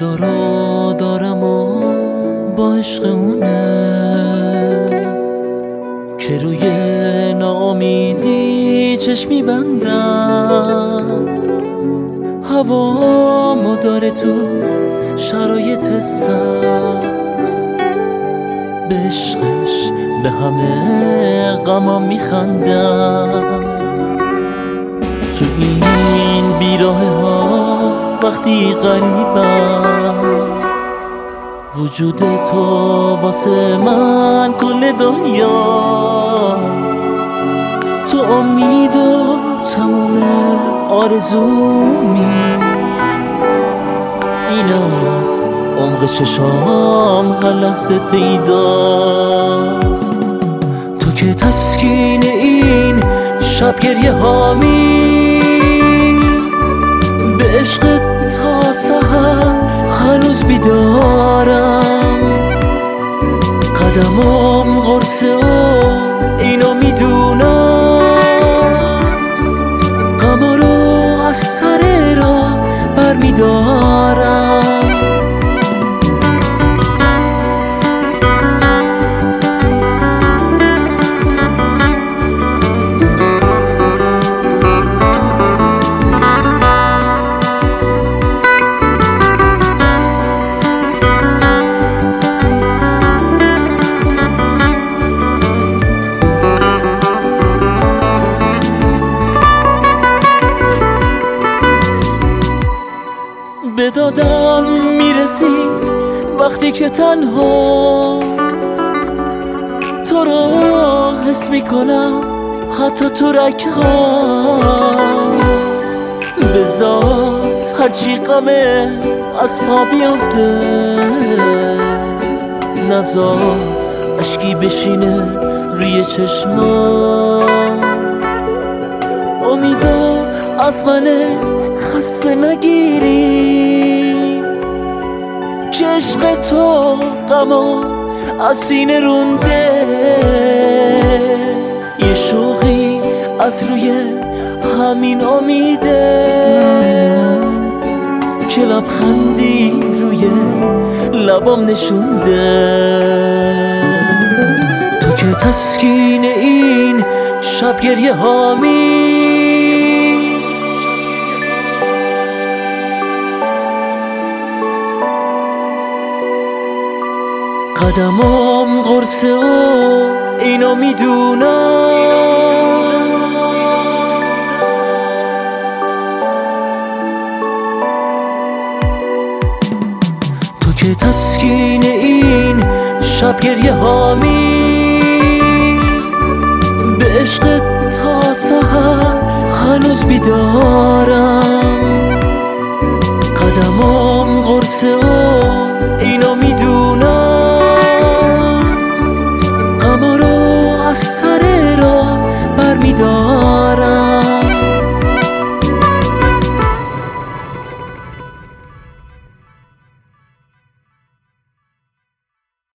خدا را دارم و با عشق اونه. که روی ناامیدی چشمی بندم. هوا مداره تو شرایط سخت. به عشقش به همه غمام میخندم. تو این بیراه ها وقتی غریبم وجود تو واسه من کل دنیاست. تو امید و تموم آرزومی این از عمق چشام هر لحظه پیداست. تو که تسکین این شب گریه هامی به عشق تا سهر هنوز بیدارم. قدمم قرصه و اینو می‌دونم. به دادم می‌رسی وقتی که تنها تو رو حس می‌کنم حتی تو رکها بذار هرچی غمه از پا بیفته. نزار اشکی بشینه روی چشما امیدا از منه خسته نگیری. که عشق تو غما از سینه رونده. یه شوقی از روی همین امیده. که لبخندی روی لبام نشونده. تو که تسکین این شب گریه هامی قدمام قرصه و اینو می‌دونم تو که تسکین این شب گریه هامی به عشق تا سهر هنوز بیدارم. قدمام قرصه و اینو می‌دونم